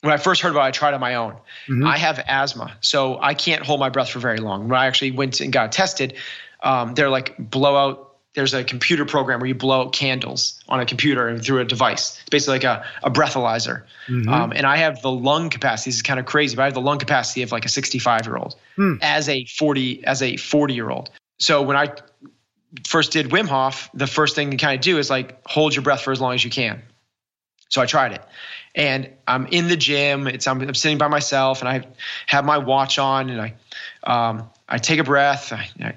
When I first heard about it, I tried on my own. Mm-hmm. I have asthma, so I can't hold my breath for very long. When I actually went and got tested, um, they're like blowout there's a computer program where you blow out candles on a computer and through a device. It's basically like a, a breathalyzer. Mm-hmm. Um, and I have the lung capacity. This is kind of crazy, but I have the lung capacity of like a 65 year old mm. as a 40 as a 40 year old. So when I first did Wim Hof, the first thing you kind of do is like hold your breath for as long as you can. So I tried it, and I'm in the gym. It's I'm, I'm sitting by myself, and I have my watch on, and I um, I take a breath. I, I,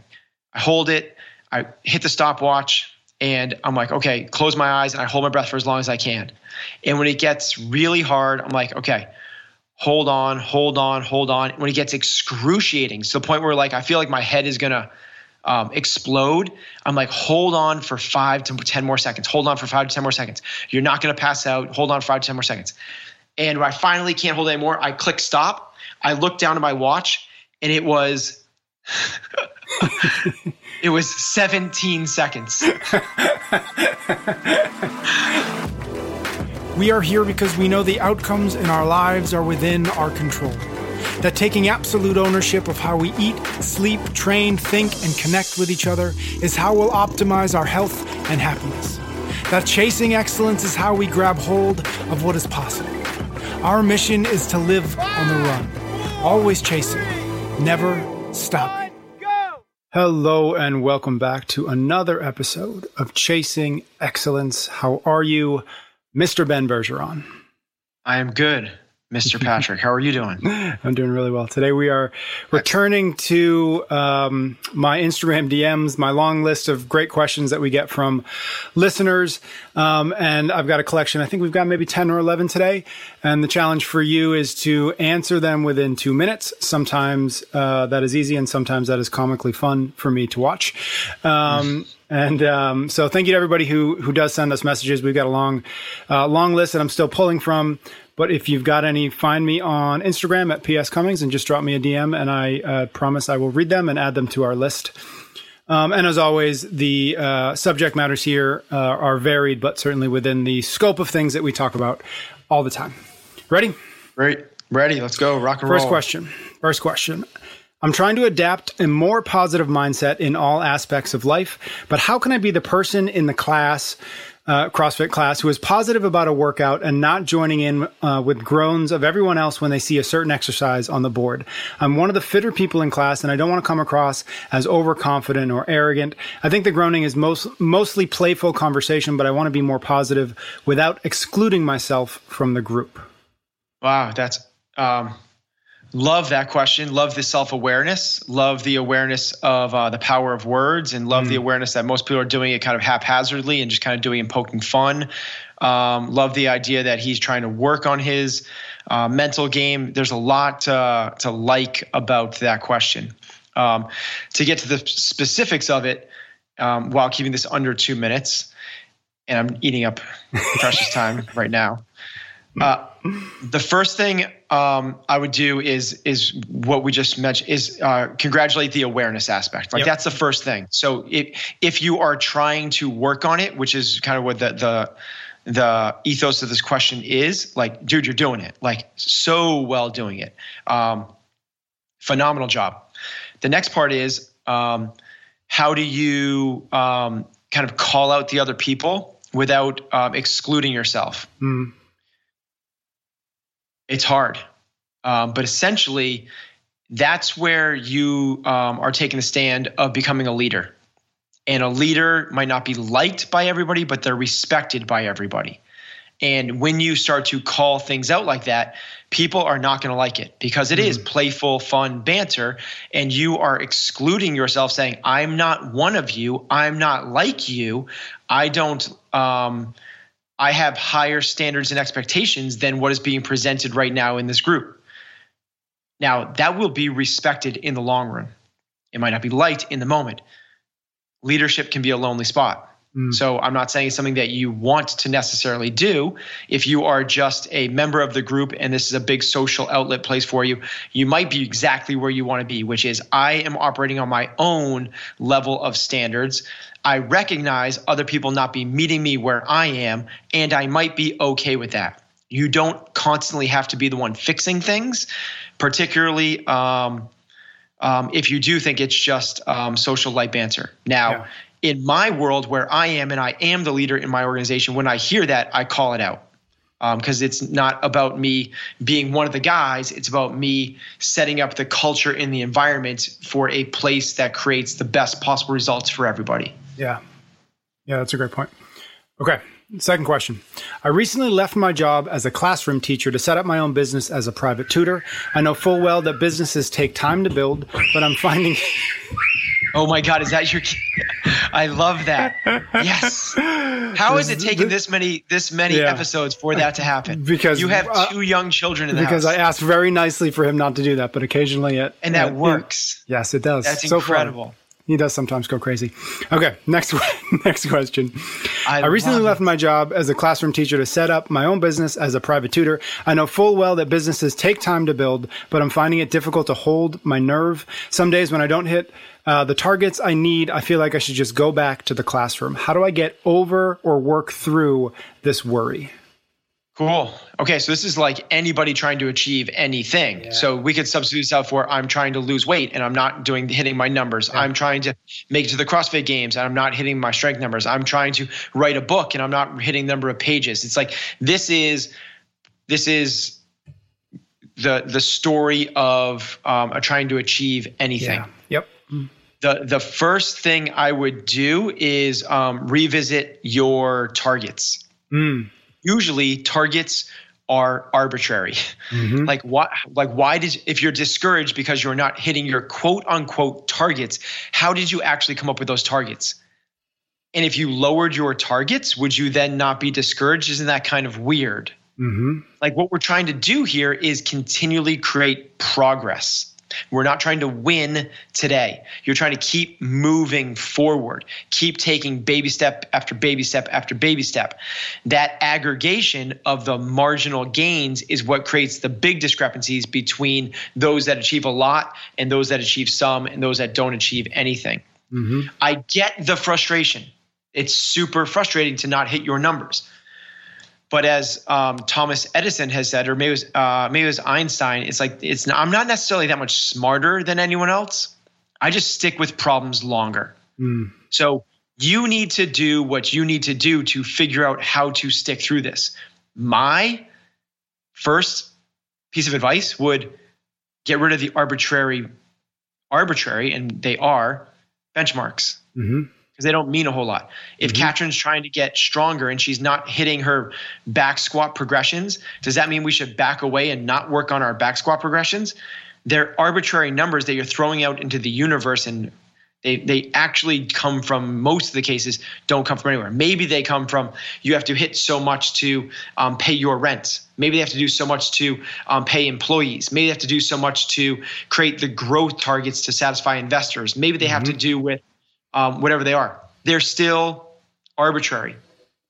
I hold it. I hit the stopwatch, and I'm like, okay, close my eyes, and I hold my breath for as long as I can. And when it gets really hard, I'm like, okay, hold on, hold on, hold on. When it gets excruciating, to the point where like I feel like my head is gonna um, explode, I'm like, hold on for five to 10 more seconds. Hold on for five to 10 more seconds. You're not going to pass out. Hold on for five to 10 more seconds. And when I finally can't hold anymore, I click stop. I look down at my watch and it was, it was 17 seconds. we are here because we know the outcomes in our lives are within our control that taking absolute ownership of how we eat, sleep, train, think, and connect with each other is how we'll optimize our health and happiness. That chasing excellence is how we grab hold of what is possible. Our mission is to live on the run, always chasing, never stopping. Hello, and welcome back to another episode of Chasing Excellence. How are you, Mr. Ben Bergeron? I am good. Mr. Patrick. How are you doing? I'm doing really well. Today we are returning to um, my Instagram DMs, my long list of great questions that we get from listeners. Um, and I've got a collection. I think we've got maybe 10 or 11 today. And the challenge for you is to answer them within two minutes. Sometimes uh, that is easy, and sometimes that is comically fun for me to watch. Um, and um, so, thank you to everybody who who does send us messages. We've got a long, uh, long list that I'm still pulling from. But if you've got any, find me on Instagram at PS Cummings and just drop me a DM, and I uh, promise I will read them and add them to our list. Um, and as always, the uh, subject matters here uh, are varied, but certainly within the scope of things that we talk about all the time. Ready? Great. Ready. Let's go. Rock and First roll. question. First question. I'm trying to adapt a more positive mindset in all aspects of life, but how can I be the person in the class uh, CrossFit class who is positive about a workout and not joining in uh, with groans of everyone else when they see a certain exercise on the board. I'm one of the fitter people in class, and I don't want to come across as overconfident or arrogant. I think the groaning is most mostly playful conversation, but I want to be more positive without excluding myself from the group. Wow, that's um, love that question. Love the self-awareness. Love the awareness of uh, the power of words and love mm. the awareness that most people are doing it kind of haphazardly and just kind of doing and poking fun. Um, love the idea that he's trying to work on his uh, mental game. There's a lot uh, to like about that question. Um, to get to the specifics of it um, while keeping this under two minutes and i'm eating up precious time right now uh, the first thing um, I would do is is what we just mentioned is uh, congratulate the awareness aspect. Like yep. that's the first thing. So if if you are trying to work on it, which is kind of what the the the ethos of this question is, like, dude, you're doing it. Like so well doing it. Um, phenomenal job. The next part is um, how do you um, kind of call out the other people without um, excluding yourself. Mm it's hard. Um, but essentially, that's where you um, are taking the stand of becoming a leader. And a leader might not be liked by everybody, but they're respected by everybody. And when you start to call things out like that, people are not going to like it because it mm-hmm. is playful, fun banter. And you are excluding yourself saying, I'm not one of you. I'm not like you. I don't. Um, I have higher standards and expectations than what is being presented right now in this group. Now, that will be respected in the long run. It might not be liked in the moment. Leadership can be a lonely spot. Mm. So I'm not saying it's something that you want to necessarily do. If you are just a member of the group and this is a big social outlet place for you, you might be exactly where you want to be, which is I am operating on my own level of standards. I recognize other people not be meeting me where I am, and I might be okay with that. You don't constantly have to be the one fixing things, particularly um, um, if you do think it's just um, social light banter. Now, yeah in my world where I am and I am the leader in my organization, when I hear that, I call it out because um, it's not about me being one of the guys. It's about me setting up the culture in the environment for a place that creates the best possible results for everybody. Yeah. Yeah, that's a great point. Okay. Second question. I recently left my job as a classroom teacher to set up my own business as a private tutor. I know full well that businesses take time to build, but I'm finding Oh my God, is that your? Kid? I love that. Yes. How is it taking this many this many yeah. episodes for that to happen? Because you have uh, two young children in the because house. I asked very nicely for him not to do that, but occasionally it and that it, works. It, yes, it does. That's so incredible. Far. He does sometimes go crazy. Okay, next next question. I, I recently left my job as a classroom teacher to set up my own business as a private tutor. I know full well that businesses take time to build, but I'm finding it difficult to hold my nerve. Some days when I don't hit uh, the targets I need, I feel like I should just go back to the classroom. How do I get over or work through this worry? Cool. Okay, so this is like anybody trying to achieve anything. Yeah. So we could substitute this out for I'm trying to lose weight and I'm not doing hitting my numbers. Yeah. I'm trying to make it to the CrossFit games and I'm not hitting my strength numbers. I'm trying to write a book and I'm not hitting number of pages. It's like this is this is the the story of um, trying to achieve anything. Yeah. Yep. The the first thing I would do is um, revisit your targets. Mm usually targets are arbitrary. Mm-hmm. Like what like why did if you're discouraged because you're not hitting your quote unquote targets, how did you actually come up with those targets? And if you lowered your targets, would you then not be discouraged? Isn't that kind of weird? Mm-hmm. Like what we're trying to do here is continually create progress. We're not trying to win today. You're trying to keep moving forward, keep taking baby step after baby step after baby step. That aggregation of the marginal gains is what creates the big discrepancies between those that achieve a lot and those that achieve some and those that don't achieve anything. Mm-hmm. I get the frustration. It's super frustrating to not hit your numbers. But as um, Thomas Edison has said, or maybe it was uh, maybe it was Einstein, it's like it's not, I'm not necessarily that much smarter than anyone else. I just stick with problems longer. Mm. So you need to do what you need to do to figure out how to stick through this. My first piece of advice would get rid of the arbitrary, arbitrary, and they are benchmarks. Mm-hmm because they don't mean a whole lot. If mm-hmm. Katrin's trying to get stronger and she's not hitting her back squat progressions, does that mean we should back away and not work on our back squat progressions? They're arbitrary numbers that you're throwing out into the universe and they, they actually come from most of the cases don't come from anywhere. Maybe they come from you have to hit so much to um, pay your rent. Maybe they have to do so much to um, pay employees. Maybe they have to do so much to create the growth targets to satisfy investors. Maybe they mm-hmm. have to do with um, whatever they are. They're still arbitrary.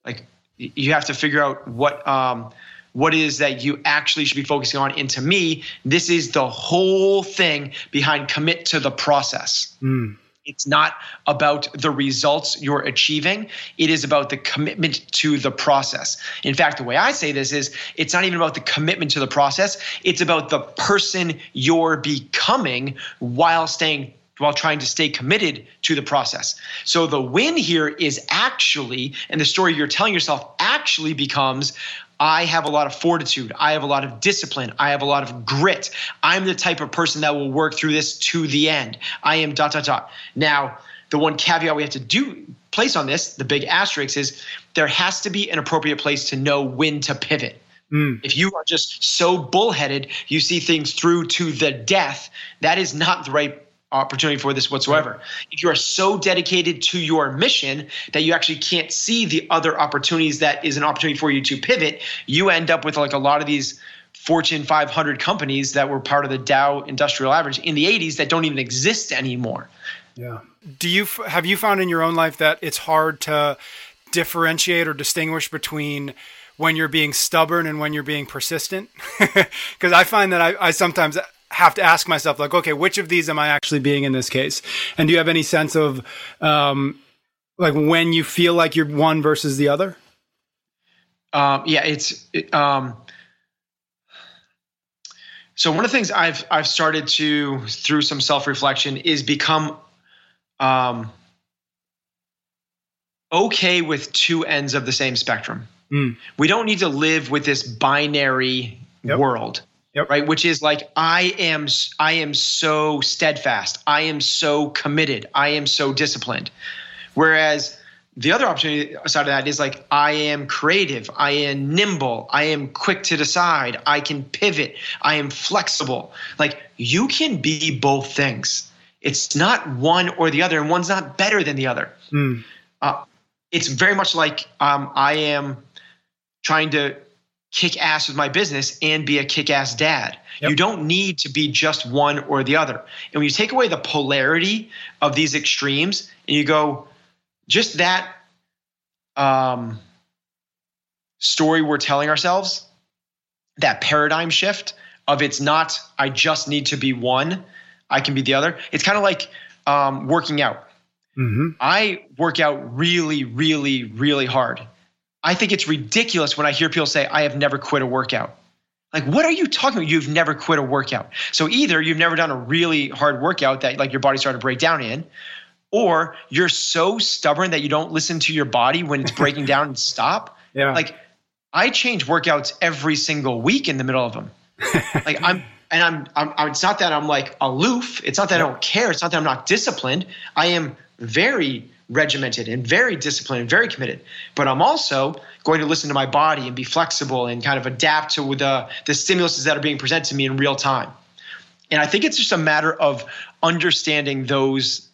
Like you have to figure out what um, what is that you actually should be focusing on. And to me, this is the whole thing behind commit to the process. Mm. It's not about the results you're achieving. It is about the commitment to the process. In fact, the way I say this is it's not even about the commitment to the process, it's about the person you're becoming while staying while trying to stay committed to the process. So the win here is actually, and the story you're telling yourself actually becomes I have a lot of fortitude. I have a lot of discipline. I have a lot of grit. I'm the type of person that will work through this to the end. I am dot, dot, dot. Now, the one caveat we have to do place on this, the big asterisk is there has to be an appropriate place to know when to pivot. Mm. If you are just so bullheaded, you see things through to the death, that is not the right opportunity for this whatsoever. If you are so dedicated to your mission that you actually can't see the other opportunities that is an opportunity for you to pivot, you end up with like a lot of these Fortune 500 companies that were part of the Dow Industrial Average in the 80s that don't even exist anymore. Yeah. Do you have you found in your own life that it's hard to differentiate or distinguish between when you're being stubborn and when you're being persistent? Because I find that I, I sometimes have to ask myself, like, okay, which of these am I actually being in this case? And do you have any sense of um, like when you feel like you're one versus the other? Um, yeah, it's it, um, so one of the things I've I've started to through some self reflection is become um, okay with two ends of the same spectrum. Mm. We don't need to live with this binary yep. world. Yep. Right, which is like I am I am so steadfast. I am so committed. I am so disciplined. Whereas the other opportunity side of that is like I am creative, I am nimble, I am quick to decide, I can pivot, I am flexible. Like you can be both things. It's not one or the other, and one's not better than the other. Mm. Uh, it's very much like um, I am trying to kick ass with my business and be a kick ass dad. Yep. You don't need to be just one or the other. And when you take away the polarity of these extremes and you go, just that um, story we're telling ourselves, that paradigm shift of it's not, I just need to be one, I can be the other. It's kind of like um, working out. Mm-hmm. I work out really, really, really hard. I think it's ridiculous when I hear people say, I have never quit a workout. Like, what are you talking about? You've never quit a workout. So either you've never done a really hard workout that like your body started to break down in, or you're so stubborn that you don't listen to your body when it's breaking down and stop. Yeah. Like I change workouts every single week in the middle of them. like I'm and I'm, I'm, it's not that I'm like aloof. It's not that yeah. I don't care. It's not that I'm not disciplined. I am very regimented and very disciplined and very committed. But I'm also going to listen to my body and be flexible and kind of adapt to the, the stimuluses that are being presented to me in real time. And I think it's just a matter of understanding those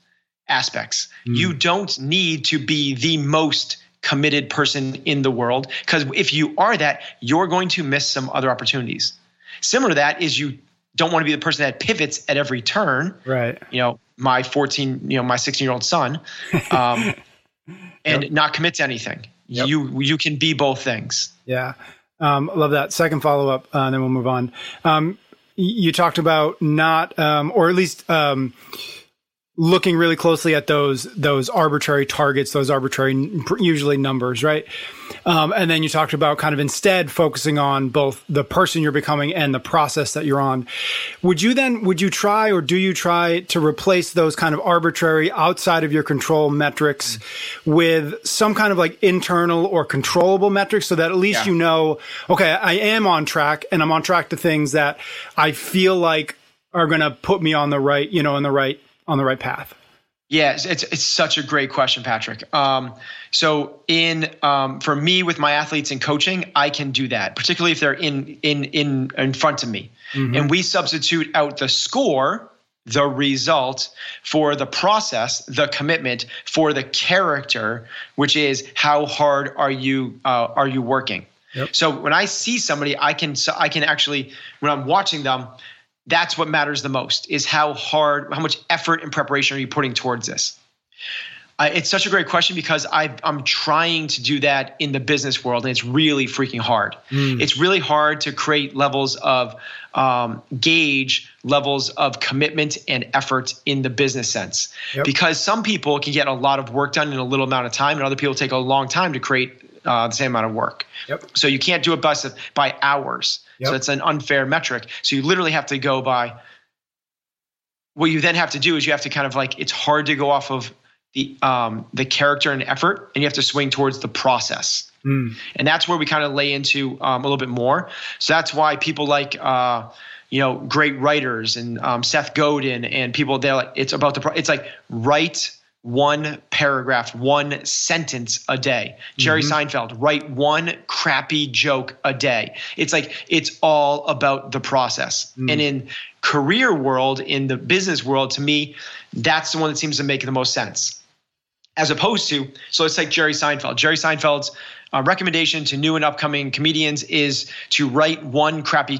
aspects. Mm. You don't need to be the most committed person in the world because if you are that, you're going to miss some other opportunities. Similar to that is you don't want to be the person that pivots at every turn. Right. You know, my 14, you know, my 16 year old son, um, and yep. not commit to anything. Yep. You you can be both things. Yeah, um, love that. Second follow up, uh, and then we'll move on. Um, you talked about not, um, or at least um, looking really closely at those those arbitrary targets, those arbitrary usually numbers, right? Um, and then you talked about kind of instead focusing on both the person you're becoming and the process that you're on. Would you then would you try or do you try to replace those kind of arbitrary outside of your control metrics with some kind of like internal or controllable metrics so that at least yeah. you know, okay, I am on track and I'm on track to things that I feel like are going to put me on the right, you know, in the right on the right path? Yeah, it's, it's such a great question, Patrick. Um, so in um, for me with my athletes in coaching, I can do that, particularly if they're in in in in front of me, mm-hmm. and we substitute out the score, the result, for the process, the commitment, for the character, which is how hard are you uh, are you working. Yep. So when I see somebody, I can so I can actually when I'm watching them, that's what matters the most is how hard how much effort and preparation are you putting towards this uh, it's such a great question because i am trying to do that in the business world and it's really freaking hard mm. it's really hard to create levels of um, gauge levels of commitment and effort in the business sense yep. because some people can get a lot of work done in a little amount of time and other people take a long time to create uh, the same amount of work yep. so you can't do it by, by hours Yep. So it's an unfair metric. So you literally have to go by. What you then have to do is you have to kind of like it's hard to go off of the um, the character and effort, and you have to swing towards the process. Mm. And that's where we kind of lay into um, a little bit more. So that's why people like. Uh, you know, great writers and um, Seth Godin and people. They're like, it's about the. Pro- it's like write one paragraph, one sentence a day. Jerry mm-hmm. Seinfeld, write one crappy joke a day. It's like it's all about the process. Mm. And in career world, in the business world, to me, that's the one that seems to make the most sense. As opposed to, so it's like Jerry Seinfeld. Jerry Seinfeld's uh, recommendation to new and upcoming comedians is to write one crappy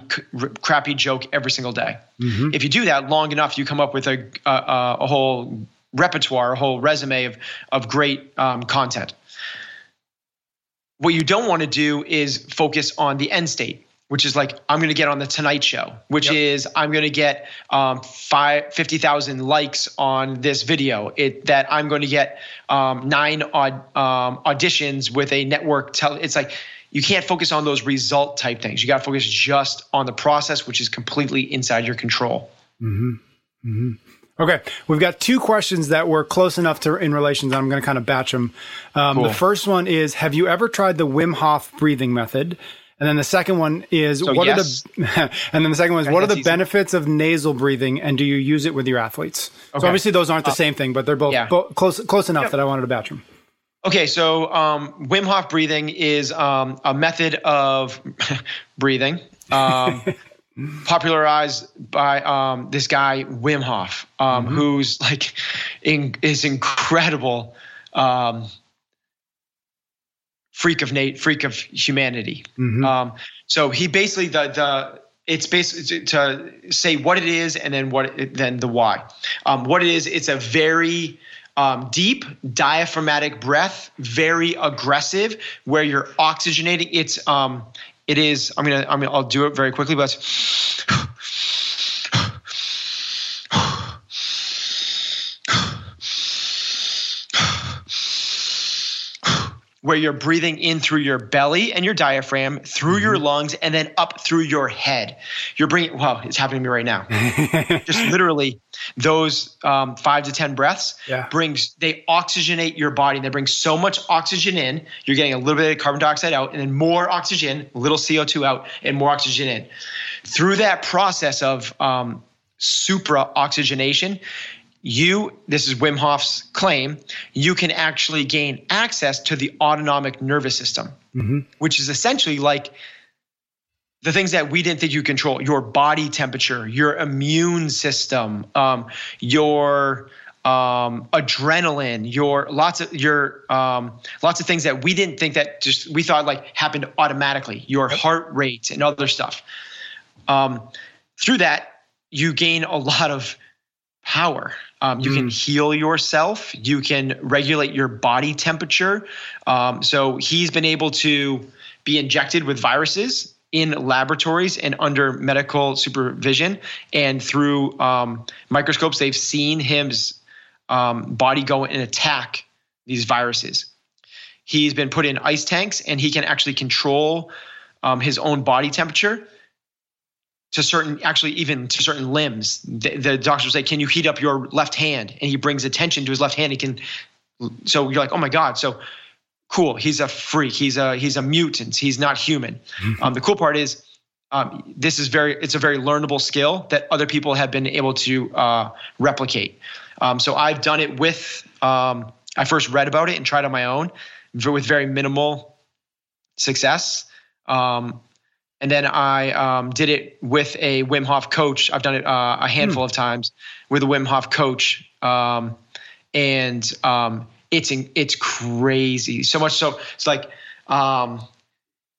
crappy joke every single day. Mm-hmm. If you do that long enough, you come up with a, a, a whole repertoire, a whole resume of of great um, content. What you don't want to do is focus on the end state which is like I'm going to get on the Tonight Show, which yep. is I'm going to get um, five, 50,000 likes on this video. It that I'm going to get um, nine odd um, auditions with a network. Tell it's like you can't focus on those result type things. You got to focus just on the process, which is completely inside your control. Mm-hmm. Mm-hmm. Okay, we've got two questions that were close enough to in relation. I'm going to kind of batch them. Um, cool. The first one is: Have you ever tried the Wim Hof breathing method? And then the second one is so what yes. are the and then the second one is what are the easy. benefits of nasal breathing and do you use it with your athletes? Okay. So obviously those aren't the uh, same thing, but they're both, yeah. both close close enough yep. that I wanted to batch them. Okay, so um, Wim Hof breathing is um, a method of breathing um, popularized by um, this guy Wim Hof, um, mm-hmm. who's like in, is incredible um, freak of Nate, freak of humanity. Mm-hmm. Um, so he basically the the it's basically to say what it is and then what it, then the why. Um, what it is, it's a very um, deep diaphragmatic breath, very aggressive, where you're oxygenating. It's um, it is. I mean. I'm gonna. I'll do it very quickly, but. Where you're breathing in through your belly and your diaphragm, through mm-hmm. your lungs, and then up through your head. You're bringing, well, it's happening to me right now. Just literally those um, five to 10 breaths yeah. brings, they oxygenate your body. They bring so much oxygen in, you're getting a little bit of carbon dioxide out, and then more oxygen, a little CO2 out, and more oxygen in. Through that process of um, supra oxygenation, you, this is Wim Hof's claim, you can actually gain access to the autonomic nervous system, mm-hmm. which is essentially like the things that we didn't think you control your body temperature, your immune system, um, your um, adrenaline, your lots of your um, lots of things that we didn't think that just we thought like happened automatically, your heart rate and other stuff. Um, through that, you gain a lot of power. Um, you mm. can heal yourself. You can regulate your body temperature. Um, so he's been able to be injected with viruses in laboratories and under medical supervision. And through um, microscopes, they've seen his um, body go and attack these viruses. He's been put in ice tanks and he can actually control um, his own body temperature to certain actually even to certain limbs. The, the doctors say can you heat up your left hand? And he brings attention to his left hand. He can so you're like oh my god. So cool. He's a freak. He's a he's a mutant. He's not human. Mm-hmm. um, the cool part is um, this is very it's a very learnable skill that other people have been able to uh, replicate. Um, so i've done it with um, i first read about it and tried on my own with very minimal success. Um, and then I um, did it with a Wim Hof coach. I've done it uh, a handful mm. of times with a Wim Hof coach, um, and um, it's it's crazy. So much so it's like um,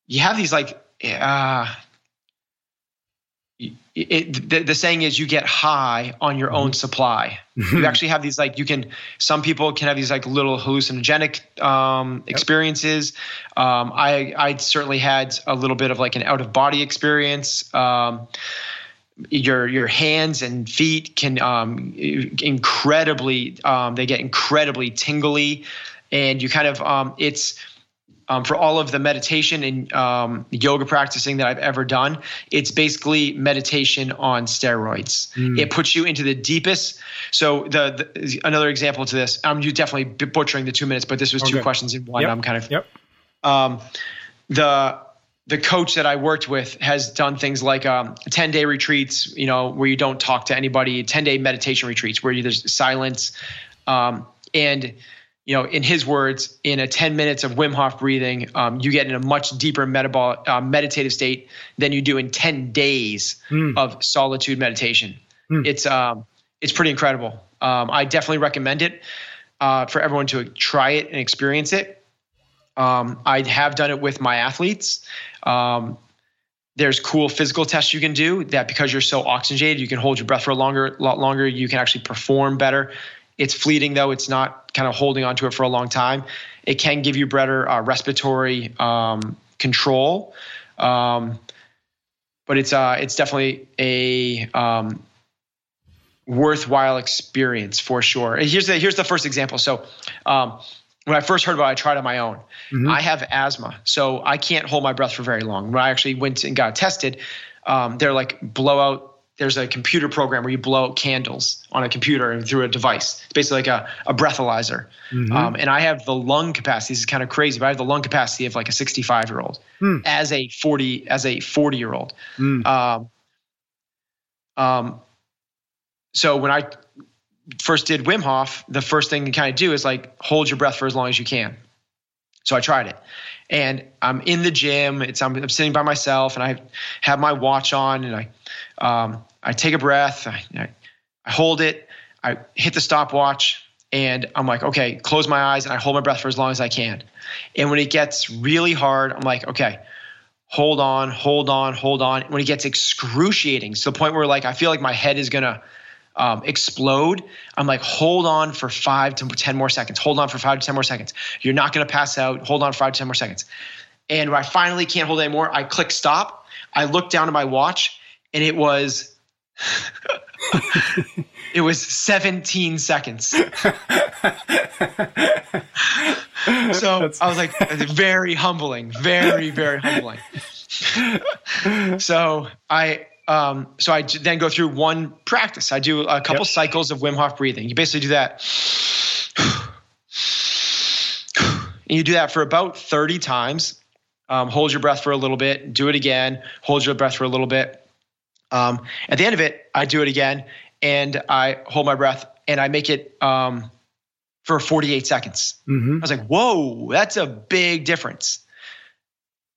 you have these like uh, it, the, the, saying is you get high on your own mm-hmm. supply. You actually have these like you can. Some people can have these like little hallucinogenic um, yep. experiences. Um, I I certainly had a little bit of like an out of body experience. Um, your your hands and feet can um, incredibly um, they get incredibly tingly, and you kind of um, it's um, for all of the meditation and um, yoga practicing that I've ever done, it's basically meditation on steroids. Mm. It puts you into the deepest. So the, the another example to this, I'm you definitely butchering the two minutes, but this was two questions in one. Yep. I'm kind of yep. Um, the the coach that I worked with has done things like um, 10 day retreats, you know, where you don't talk to anybody, 10 day meditation retreats where you, there's silence. Um, and you know, in his words, in a 10 minutes of Wim Hof breathing, um, you get in a much deeper metabolic, uh, meditative state than you do in 10 days mm. of solitude meditation. Mm. It's um, it's pretty incredible. Um, I definitely recommend it uh, for everyone to try it and experience it. Um, I have done it with my athletes. Um, there's cool physical tests you can do that because you're so oxygenated, you can hold your breath for a longer, lot longer. You can actually perform better. It's fleeting though; it's not kind of holding onto it for a long time. It can give you better uh, respiratory um, control, um, but it's uh, it's definitely a um, worthwhile experience for sure. Here's the here's the first example. So um, when I first heard about it, I tried on my own. Mm-hmm. I have asthma, so I can't hold my breath for very long. When I actually went and got tested, um, they're like blowout there's a computer program where you blow out candles on a computer and through a device. It's basically like a, a breathalyzer. Mm-hmm. Um, and I have the lung capacity. This is kind of crazy, but I have the lung capacity of like a 65 year old mm. as a 40 as a 40 year old. Mm. Um, um, so when I first did Wim Hof, the first thing you kind of do is like hold your breath for as long as you can. So I tried it, and I'm in the gym. It's I'm, I'm sitting by myself, and I have my watch on, and I um, I take a breath, I, I, hold it, I hit the stopwatch, and I'm like, okay, close my eyes, and I hold my breath for as long as I can. And when it gets really hard, I'm like, okay, hold on, hold on, hold on. When it gets excruciating, to the point where like I feel like my head is gonna um, explode, I'm like, hold on for five to 10 more seconds. Hold on for five to 10 more seconds. You're not to pass out. Hold on for five to 10 more seconds. And when I finally can't hold anymore, I click stop. I look down at my watch and it was it was 17 seconds. so I was like very humbling, very very humbling. so I um, so I then go through one practice. I do a couple yep. cycles of Wim Hof breathing. You basically do that. And you do that for about 30 times. Um, hold your breath for a little bit, do it again, hold your breath for a little bit. Um, at the end of it, I do it again and I hold my breath and I make it um, for 48 seconds. Mm-hmm. I was like, whoa, that's a big difference.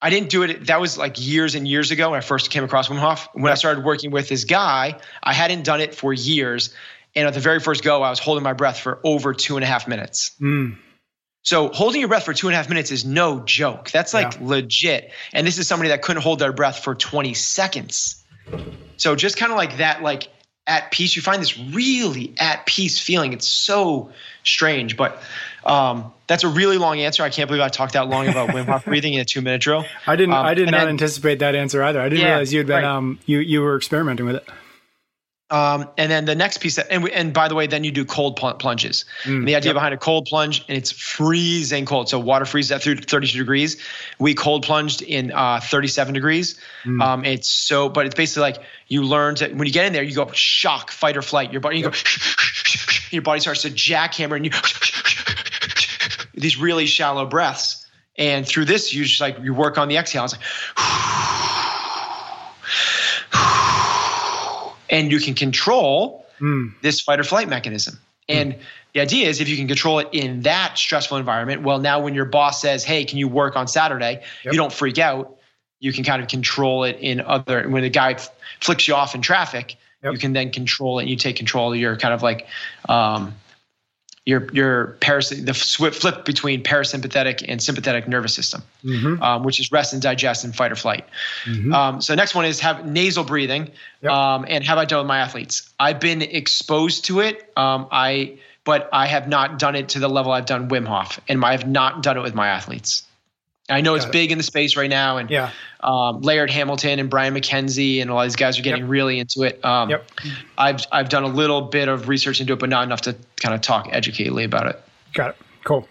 I didn't do it. That was like years and years ago when I first came across Wim Hof. When I started working with this guy, I hadn't done it for years. And at the very first go, I was holding my breath for over two and a half minutes. Mm. So holding your breath for two and a half minutes is no joke. That's like yeah. legit. And this is somebody that couldn't hold their breath for 20 seconds. So just kind of like that, like at peace, you find this really at peace feeling. It's so strange, but um, that's a really long answer. I can't believe I talked that long about Wim Hof breathing in a two minute drill. I didn't. Um, I did not then, anticipate that answer either. I didn't yeah, realize you had been. Right. Um, you you were experimenting with it. Um, and then the next piece, that, and, and by the way, then you do cold plunges. Mm, the idea yep. behind a cold plunge, and it's freezing cold. So water freezes at 32 degrees. We cold plunged in uh, 37 degrees. Mm. Um, it's so, but it's basically like you learn to when you get in there, you go shock, fight or flight. Your body, you yep. go, your body starts to jackhammer, and you these really shallow breaths. And through this, you just like you work on the exhale. It's like and you can control mm. this fight or flight mechanism. And mm. the idea is if you can control it in that stressful environment, well, now when your boss says, Hey, can you work on Saturday? Yep. You don't freak out. You can kind of control it in other, when the guy flicks you off in traffic, yep. you can then control it and you take control of your kind of like, um, your your paras- the flip between parasympathetic and sympathetic nervous system, mm-hmm. um, which is rest and digest and fight or flight. Mm-hmm. Um, so next one is have nasal breathing, yep. um, and have I done with my athletes? I've been exposed to it. Um, I but I have not done it to the level I've done Wim Hof, and I have not done it with my athletes. I know Got it's it. big in the space right now, and yeah. um, Laird Hamilton and Brian McKenzie and a lot of these guys are getting yep. really into it. Um, yep. I've I've done a little bit of research into it, but not enough to kind of talk educatedly about it. Got it. Cool.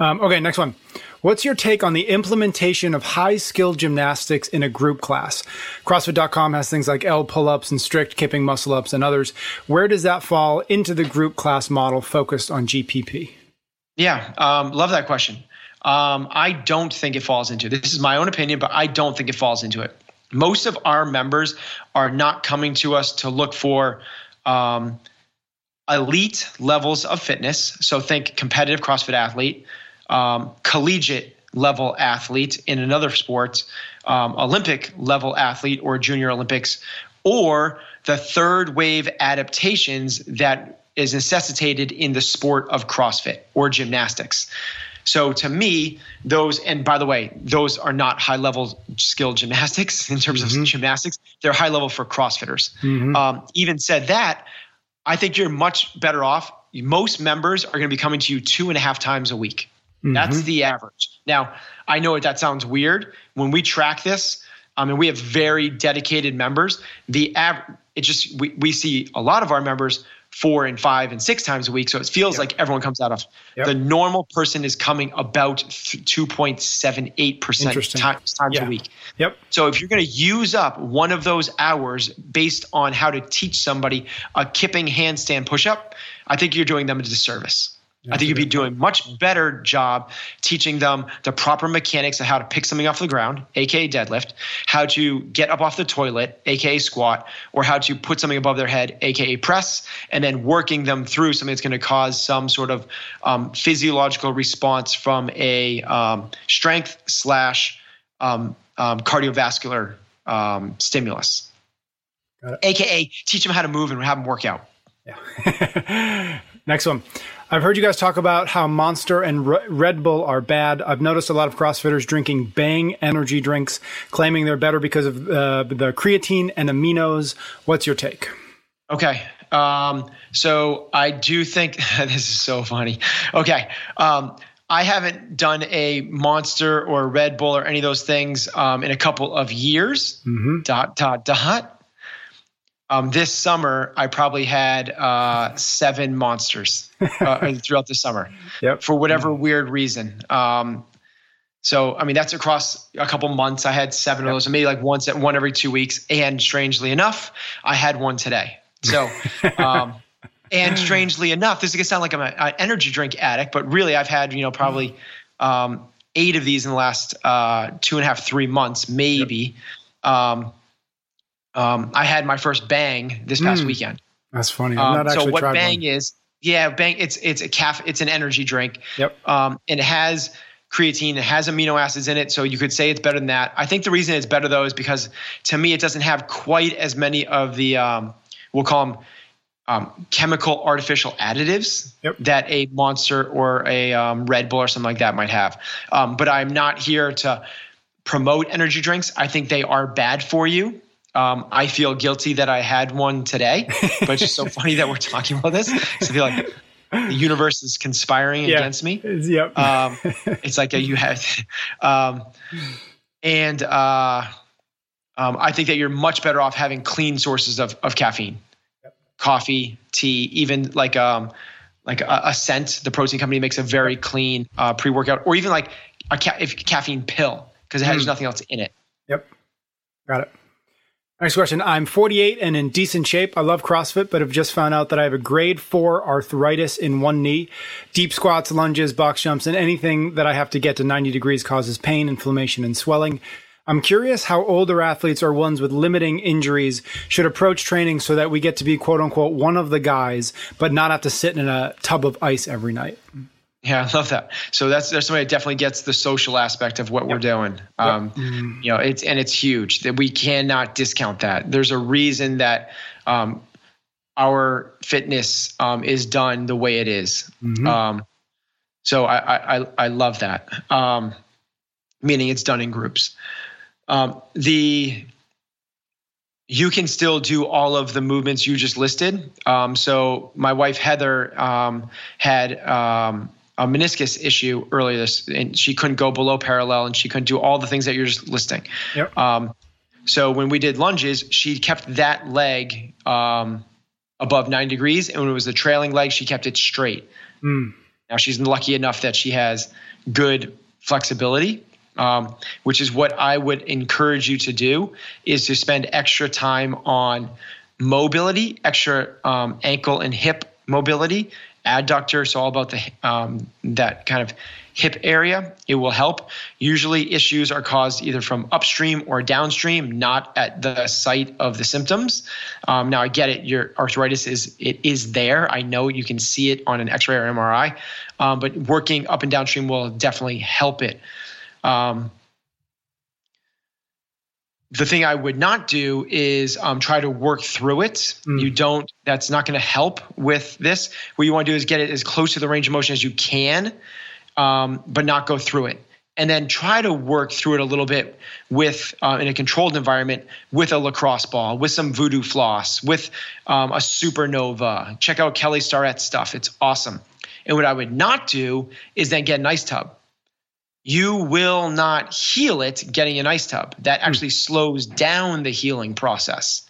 Um, okay, next one. What's your take on the implementation of high skill gymnastics in a group class? CrossFit.com has things like L pull ups and strict kipping muscle ups and others. Where does that fall into the group class model focused on GPP? Yeah, um, love that question. Um, I don't think it falls into This is my own opinion, but I don't think it falls into it. Most of our members are not coming to us to look for um, elite levels of fitness. So think competitive CrossFit athlete, um, collegiate level athlete in another sport, um, Olympic level athlete or junior Olympics, or the third wave adaptations that is necessitated in the sport of CrossFit or gymnastics. So to me, those, and by the way, those are not high level skill gymnastics in terms mm-hmm. of gymnastics. They're high level for CrossFitters. Mm-hmm. Um, even said that, I think you're much better off. Most members are going to be coming to you two and a half times a week. Mm-hmm. That's the average. Now, I know that sounds weird. When we track this, I mean, we have very dedicated members. The average, it just we, we see a lot of our members four and five and six times a week. So it feels yep. like everyone comes out of yep. the normal person is coming about 2.78% times, times yeah. a week. Yep. So if you're going to use up one of those hours based on how to teach somebody a kipping handstand push up, I think you're doing them a disservice. I think you'd be doing much better job teaching them the proper mechanics of how to pick something off the ground, aka deadlift, how to get up off the toilet, aka squat, or how to put something above their head, aka press, and then working them through something that's going to cause some sort of um, physiological response from a um, strength slash um, um cardiovascular um, stimulus, aka teach them how to move and have them work out. Yeah. Next one. I've heard you guys talk about how Monster and Red Bull are bad. I've noticed a lot of CrossFitters drinking Bang energy drinks, claiming they're better because of uh, the creatine and aminos. What's your take? Okay. Um, so I do think this is so funny. Okay. Um, I haven't done a Monster or Red Bull or any of those things um, in a couple of years. Mm-hmm. Dot, dot, dot. Um, this summer, I probably had uh, seven monsters uh, throughout the summer yep. for whatever mm-hmm. weird reason. Um, so, I mean, that's across a couple months. I had seven yep. of those, maybe like once at one every two weeks. And strangely enough, I had one today. So, um, and strangely enough, this is gonna sound like I'm an energy drink addict, but really, I've had you know probably um, eight of these in the last uh, two and a half, three months, maybe. Yep. Um, um, I had my first bang this past mm, weekend. That's funny. Um, so what bang one. is? Yeah, bang. It's it's a calf. It's an energy drink. Yep. Um, and it has creatine. It has amino acids in it, so you could say it's better than that. I think the reason it's better though is because to me it doesn't have quite as many of the um, we'll call them um, chemical artificial additives yep. that a Monster or a um, Red Bull or something like that might have. Um, but I'm not here to promote energy drinks. I think they are bad for you. Um, I feel guilty that I had one today, but it's just so funny that we're talking about this. I feel like the universe is conspiring yeah. against me. Yep. Um, it's like a, you have, um, and uh, um, I think that you're much better off having clean sources of, of caffeine, yep. coffee, tea, even like um, like a, scent. The protein company makes a very clean uh, pre workout, or even like a ca- if caffeine pill because it has mm. nothing else in it. Yep. Got it. Next question. I'm 48 and in decent shape. I love CrossFit, but have just found out that I have a grade four arthritis in one knee. Deep squats, lunges, box jumps, and anything that I have to get to 90 degrees causes pain, inflammation, and swelling. I'm curious how older athletes or ones with limiting injuries should approach training so that we get to be quote unquote one of the guys, but not have to sit in a tub of ice every night. Yeah, I love that. So that's there's somebody that definitely gets the social aspect of what yep. we're doing. Um, yep. You know, it's and it's huge that we cannot discount that. There's a reason that um, our fitness um, is done the way it is. Mm-hmm. Um, so I, I I love that. Um, meaning it's done in groups. Um, the you can still do all of the movements you just listed. Um, so my wife Heather um, had um, a meniscus issue earlier this, and she couldn't go below parallel, and she couldn't do all the things that you're just listing. Yep. Um, so when we did lunges, she kept that leg um, above nine degrees, and when it was the trailing leg, she kept it straight. Mm. Now she's lucky enough that she has good flexibility, um, which is what I would encourage you to do: is to spend extra time on mobility, extra um, ankle and hip mobility, adductor. So all about the um, that kind of hip area, it will help. Usually, issues are caused either from upstream or downstream, not at the site of the symptoms. Um, now, I get it. Your arthritis is it is there. I know you can see it on an X-ray or MRI, um, but working up and downstream will definitely help it. Um, the thing I would not do is um, try to work through it. Mm. You don't. That's not going to help with this. What you want to do is get it as close to the range of motion as you can, um, but not go through it. And then try to work through it a little bit with uh, in a controlled environment with a lacrosse ball, with some voodoo floss, with um, a supernova. Check out Kelly Starrett's stuff; it's awesome. And what I would not do is then get an ice tub you will not heal it getting an ice tub. That actually slows down the healing process,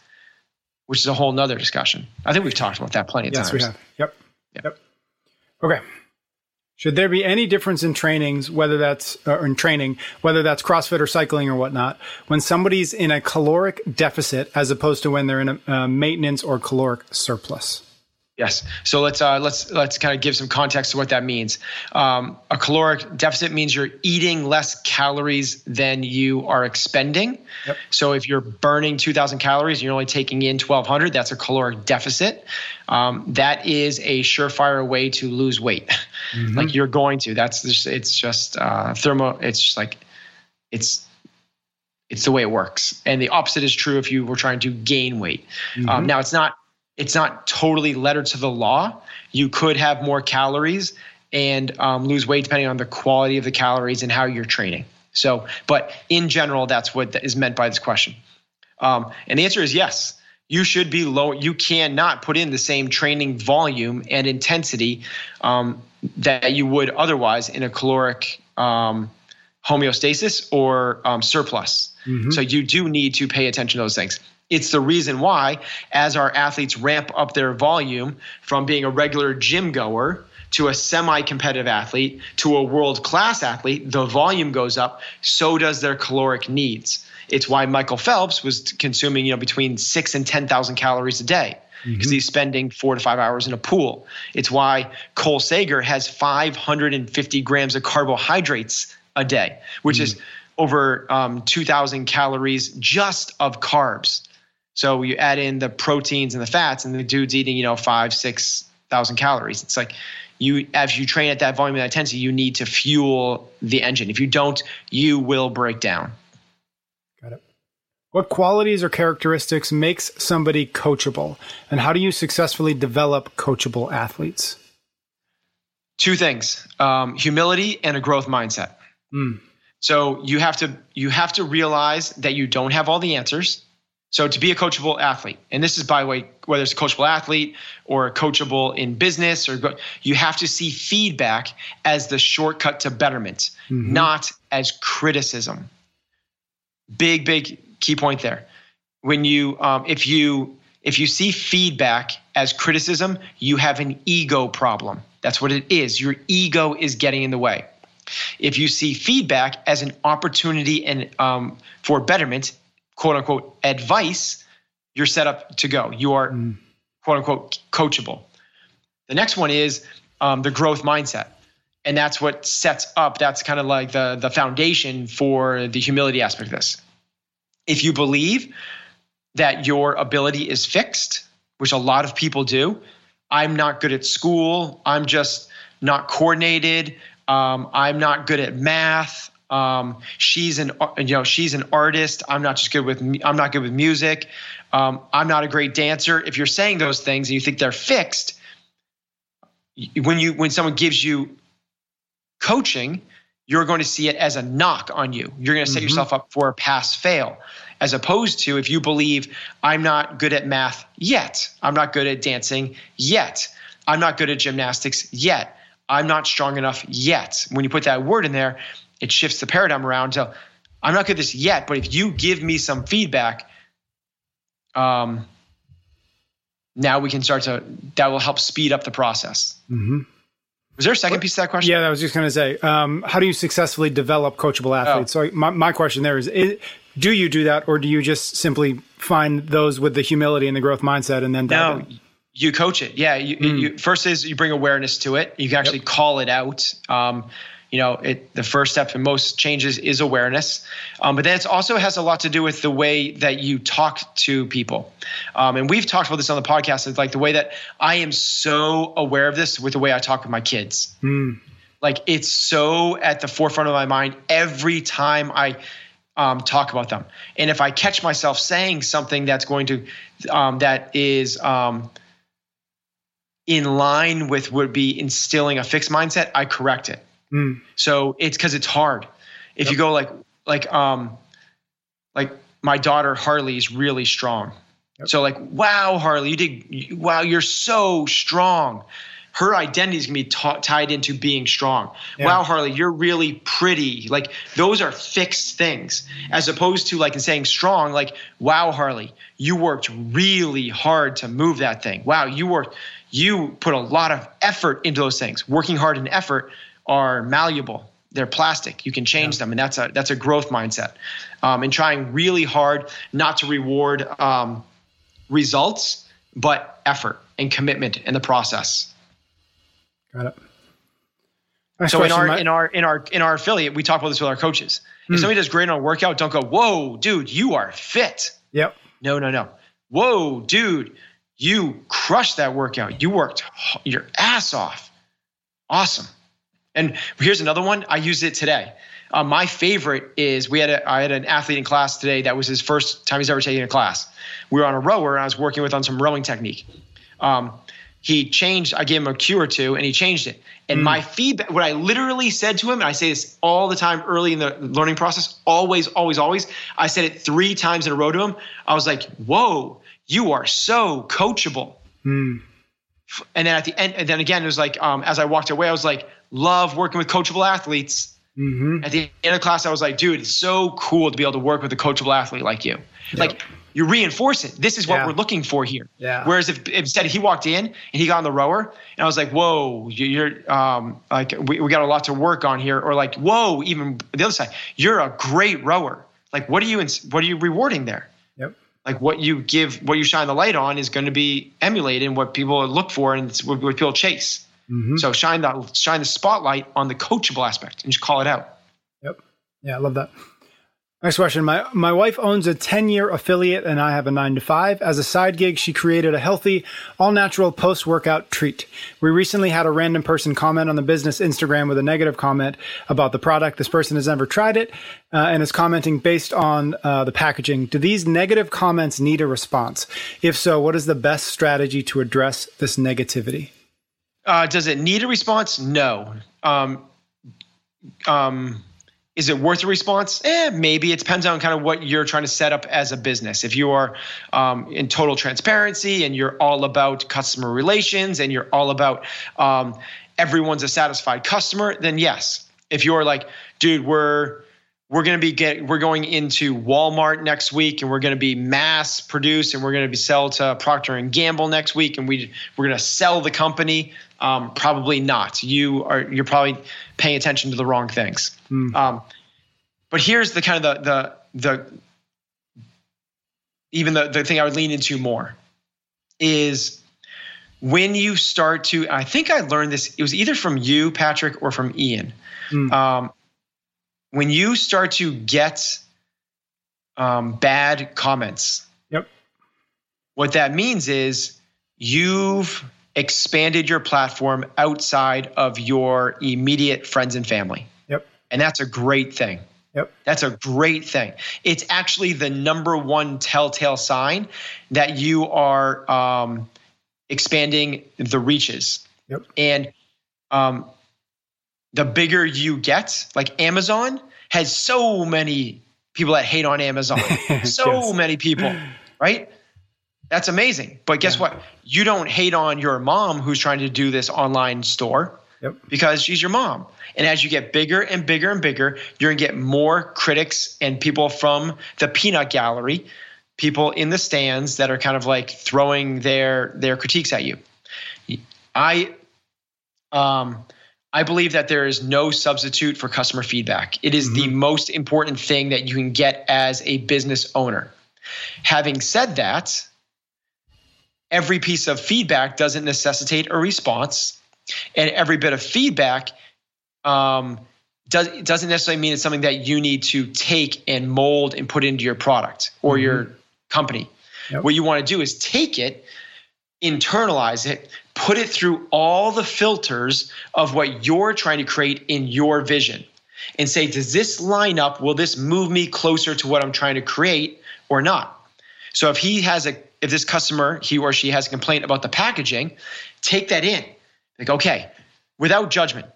which is a whole nother discussion. I think we've talked about that plenty of yes, times. Yes, we have. Yep. yep. Yep. Okay. Should there be any difference in trainings, whether that's uh, in training, whether that's CrossFit or cycling or whatnot, when somebody's in a caloric deficit as opposed to when they're in a uh, maintenance or caloric surplus? Yes. So let's uh, let's let's kind of give some context to what that means. Um, a caloric deficit means you're eating less calories than you are expending. Yep. So if you're burning 2,000 calories and you're only taking in 1,200, that's a caloric deficit. Um, that is a surefire way to lose weight. Mm-hmm. like you're going to. That's just it's just uh, thermo. It's just like it's it's the way it works. And the opposite is true if you were trying to gain weight. Mm-hmm. Um, now it's not it's not totally letter to the law. You could have more calories and um, lose weight depending on the quality of the calories and how you're training. So, but in general, that's what is meant by this question. Um, and the answer is yes. You should be low. You cannot put in the same training volume and intensity um, that you would otherwise in a caloric um, homeostasis or um, surplus. Mm-hmm. So you do need to pay attention to those things. It's the reason why, as our athletes ramp up their volume from being a regular gym goer to a semi competitive athlete to a world class athlete, the volume goes up, so does their caloric needs. It's why Michael Phelps was consuming, you know, between six and 10,000 calories a day because mm-hmm. he's spending four to five hours in a pool. It's why Cole Sager has 550 grams of carbohydrates a day, which mm-hmm. is over um, 2,000 calories just of carbs. So you add in the proteins and the fats, and the dude's eating, you know, five, six thousand calories. It's like you, as you train at that volume and that intensity, you need to fuel the engine. If you don't, you will break down. Got it. What qualities or characteristics makes somebody coachable, and how do you successfully develop coachable athletes? Two things: um, humility and a growth mindset. Mm. So you have to you have to realize that you don't have all the answers so to be a coachable athlete, and this is by the way, whether it's a coachable athlete or coachable in business, or you have to see feedback as the shortcut to betterment, mm-hmm. not as criticism. Big, big key point there. When you, um, if you, if you see feedback as criticism, you have an ego problem. That's what it is. Your ego is getting in the way. If you see feedback as an opportunity and um, for betterment, quote unquote advice, you're set up to go. You are mm. quote unquote coachable. The next one is um, the growth mindset. And that's what sets up, that's kind of like the, the foundation for the humility aspect of this. If you believe that your ability is fixed, which a lot of people do, I'm not good at school, I'm just not coordinated, um, I'm not good at math, um, she's an you know she's an artist. I'm not just good with I'm not good with music. Um, I'm not a great dancer. If you're saying those things and you think they're fixed, when you when someone gives you coaching, you're going to see it as a knock on you. You're going to set mm-hmm. yourself up for a pass fail. As opposed to if you believe I'm not good at math yet, I'm not good at dancing yet, I'm not good at gymnastics yet, I'm not strong enough yet. When you put that word in there, it shifts the paradigm around to I'm not good at this yet, but if you give me some feedback, um, now we can start to that will help speed up the process. Mm-hmm. Was there a second piece to that question? Yeah, I was just going to say, um, how do you successfully develop coachable athletes? Oh. So my, my question there is, is, do you do that, or do you just simply find those with the humility and the growth mindset, and then no, you coach it? Yeah, you, mm. you, first is you bring awareness to it. You can actually yep. call it out. Um, you know, it the first step in most changes is awareness, um, but then it also has a lot to do with the way that you talk to people. Um, and we've talked about this on the podcast. It's like the way that I am so aware of this with the way I talk with my kids. Mm. Like it's so at the forefront of my mind every time I um, talk about them. And if I catch myself saying something that's going to um, that is um, in line with would be instilling a fixed mindset, I correct it. Mm. So it's because it's hard. If yep. you go like like um like my daughter Harley is really strong. Yep. So like wow Harley, you did wow you're so strong her identity is going to be t- tied into being strong. Yeah. Wow, Harley, you're really pretty. Like those are fixed things, as opposed to like in saying strong. Like wow, Harley, you worked really hard to move that thing. Wow, you worked. You put a lot of effort into those things. Working hard and effort are malleable. They're plastic. You can change yeah. them, and that's a that's a growth mindset. Um, and trying really hard not to reward um, results, but effort and commitment in the process. Got it. Next so in our in our in our in our affiliate, we talk about this with our coaches. If mm. somebody does great on a workout, don't go, "Whoa, dude, you are fit." Yep. No, no, no. Whoa, dude, you crushed that workout. You worked your ass off. Awesome. And here's another one. I used it today. Uh, my favorite is we had a, I had an athlete in class today that was his first time he's ever taken a class. We were on a rower and I was working with on some rowing technique. Um, he changed. I gave him a cue or two, and he changed it. And mm. my feedback, what I literally said to him, and I say this all the time early in the learning process, always, always, always. I said it three times in a row to him. I was like, "Whoa, you are so coachable." Mm. And then at the end, and then again, it was like, um, as I walked away, I was like, "Love working with coachable athletes." Mm-hmm. At the end of class, I was like, "Dude, it's so cool to be able to work with a coachable athlete like you." Yep. Like you reinforce it. This is what yeah. we're looking for here. Yeah. Whereas if, instead he walked in and he got on the rower and I was like, whoa, you're um, like we, we got a lot to work on here, or like, whoa, even the other side, you're a great rower. Like, what are you what are you rewarding there? Yep. Like what you give, what you shine the light on is going to be emulated and what people look for and what people chase. Mm-hmm. So shine the shine the spotlight on the coachable aspect and just call it out. Yep. Yeah, I love that. Next question. My my wife owns a 10 year affiliate and I have a nine to five. As a side gig, she created a healthy, all natural post workout treat. We recently had a random person comment on the business Instagram with a negative comment about the product. This person has never tried it uh, and is commenting based on uh, the packaging. Do these negative comments need a response? If so, what is the best strategy to address this negativity? Uh, does it need a response? No. Um, um, is it worth a response? Eh, maybe. It depends on kind of what you're trying to set up as a business. If you are um, in total transparency and you're all about customer relations and you're all about um, everyone's a satisfied customer, then yes. If you're like, dude, we're we're going to be get we're going into Walmart next week and we're going to be mass produce and we're going to be sell to Procter and Gamble next week and we we're going to sell the company um, probably not you are you're probably paying attention to the wrong things mm. um, but here's the kind of the the the even the, the thing I would lean into more is when you start to I think I learned this it was either from you Patrick or from Ian mm. um, when you start to get um, bad comments, yep. what that means is you've expanded your platform outside of your immediate friends and family. Yep. And that's a great thing. Yep. That's a great thing. It's actually the number one telltale sign that you are um, expanding the reaches. Yep. And um, the bigger you get, like Amazon has so many people that hate on Amazon, so yes. many people, right? That's amazing. But guess yeah. what? You don't hate on your mom who's trying to do this online store yep. because she's your mom. And as you get bigger and bigger and bigger, you're going to get more critics and people from the peanut gallery, people in the stands that are kind of like throwing their their critiques at you. I um I believe that there is no substitute for customer feedback. It is mm-hmm. the most important thing that you can get as a business owner. Having said that, every piece of feedback doesn't necessitate a response, and every bit of feedback um, does, doesn't necessarily mean it's something that you need to take and mold and put into your product or mm-hmm. your company. Yep. What you want to do is take it, internalize it, put it through all the filters of what you're trying to create in your vision and say, does this line up? Will this move me closer to what I'm trying to create or not? So if he has a, if this customer, he or she has a complaint about the packaging, take that in. Like, okay, without judgment,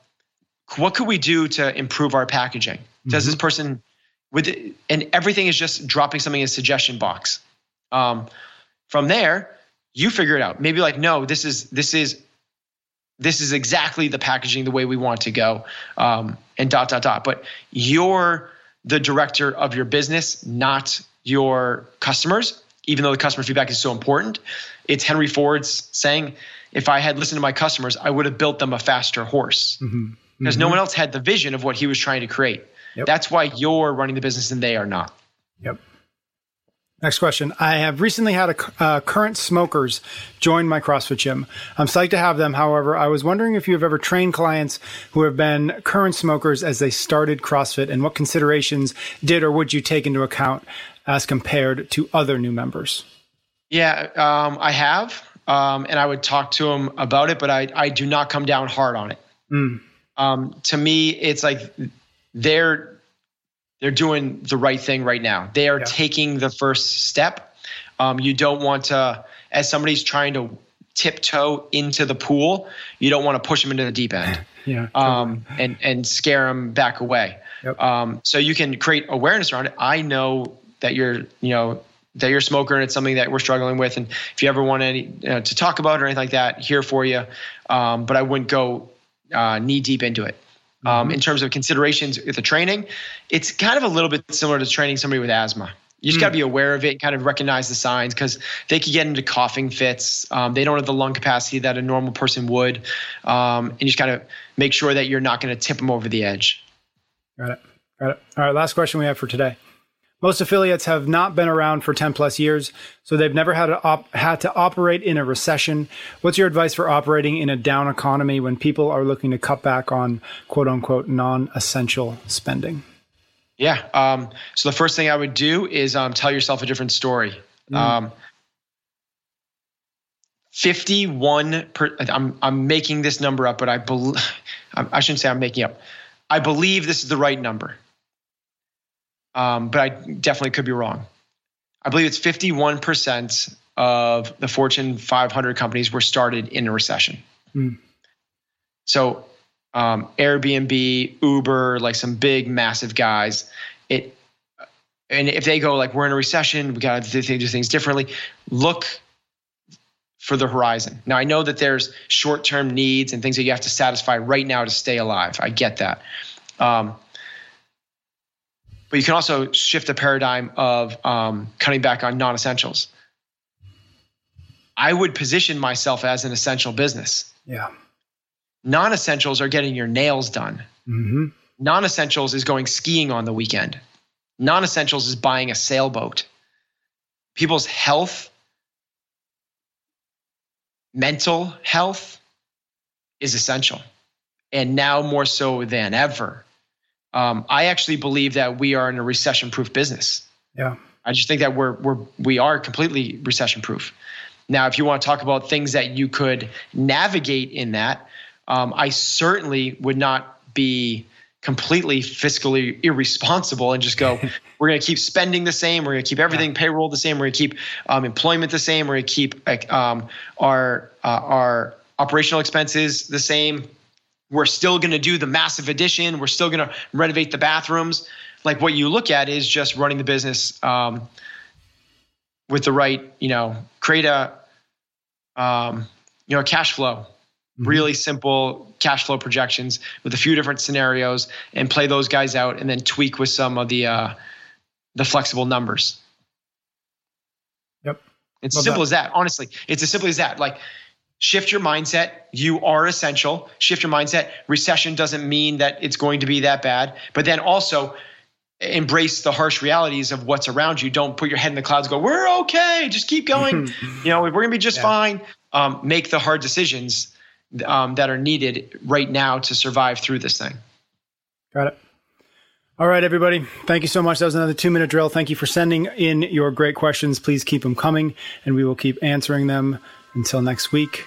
what could we do to improve our packaging? Does mm-hmm. this person with and everything is just dropping something in a suggestion box. Um, from there, you figure it out. Maybe like, no, this is this is this is exactly the packaging the way we want to go, um, and dot dot dot. But you're the director of your business, not your customers. Even though the customer feedback is so important, it's Henry Ford's saying, "If I had listened to my customers, I would have built them a faster horse." Mm-hmm because mm-hmm. no one else had the vision of what he was trying to create. Yep. That's why you're running the business and they are not. Yep. Next question. I have recently had a uh, current smokers join my CrossFit gym. I'm psyched to have them. However, I was wondering if you have ever trained clients who have been current smokers as they started CrossFit and what considerations did or would you take into account as compared to other new members? Yeah, um, I have. Um, and I would talk to them about it, but I, I do not come down hard on it. Mm um, to me, it's like they're they're doing the right thing right now. They are yeah. taking the first step. Um, you don't want to, as somebody's trying to tiptoe into the pool, you don't want to push them into the deep end. yeah. Um, and and scare them back away. Yep. Um, so you can create awareness around it. I know that you're, you know, that you're a smoker and it's something that we're struggling with. And if you ever want any uh, to talk about it or anything like that, here for you. Um, but I wouldn't go uh, knee deep into it. Um, mm-hmm. in terms of considerations with the training, it's kind of a little bit similar to training somebody with asthma. You just mm. got to be aware of it and kind of recognize the signs because they could get into coughing fits. Um, they don't have the lung capacity that a normal person would. Um, and you just got to make sure that you're not going to tip them over the edge. Got it. Got it. All right. Last question we have for today. Most affiliates have not been around for 10 plus years, so they've never had to, op- had to operate in a recession. What's your advice for operating in a down economy when people are looking to cut back on quote unquote non essential spending? Yeah. Um, so the first thing I would do is um, tell yourself a different story. Mm. Um, 51 per, I'm, I'm making this number up, but I believe, I shouldn't say I'm making up. I believe this is the right number um, but I definitely could be wrong. I believe it's 51% of the Fortune 500 companies were started in a recession. Mm. So um, Airbnb, Uber, like some big, massive guys, it and if they go like we're in a recession, we got to do things differently. Look for the horizon. Now I know that there's short-term needs and things that you have to satisfy right now to stay alive. I get that. Um, but you can also shift the paradigm of um, cutting back on non-essentials. I would position myself as an essential business. Yeah. Non-essentials are getting your nails done. Mm-hmm. Non-essentials is going skiing on the weekend. Non-essentials is buying a sailboat. People's health, mental health, is essential, and now more so than ever um, I actually believe that we are in a recession proof business. Yeah. I just think that we're we're we are completely recession proof. Now, if you want to talk about things that you could navigate in that, um, I certainly would not be completely fiscally irresponsible and just go, we're going to keep spending the same. We're going to keep everything yeah. payroll the same. We're going to keep um, employment the same. We're going to keep um, our uh, our operational expenses the same. We're still going to do the massive addition. We're still going to renovate the bathrooms. Like what you look at is just running the business um, with the right, you know, create a, um, you know, cash flow, mm-hmm. really simple cash flow projections with a few different scenarios, and play those guys out, and then tweak with some of the uh, the flexible numbers. Yep. It's Love simple that. as that. Honestly, it's as simple as that. Like shift your mindset. You are essential. Shift your mindset. Recession doesn't mean that it's going to be that bad, but then also embrace the harsh realities of what's around you. Don't put your head in the clouds. go, we're okay. Just keep going. you know, we're going to be just yeah. fine. Um, make the hard decisions um, that are needed right now to survive through this thing. Got it. All right, everybody. Thank you so much. That was another two minute drill. Thank you for sending in your great questions. Please keep them coming, and we will keep answering them. Until next week,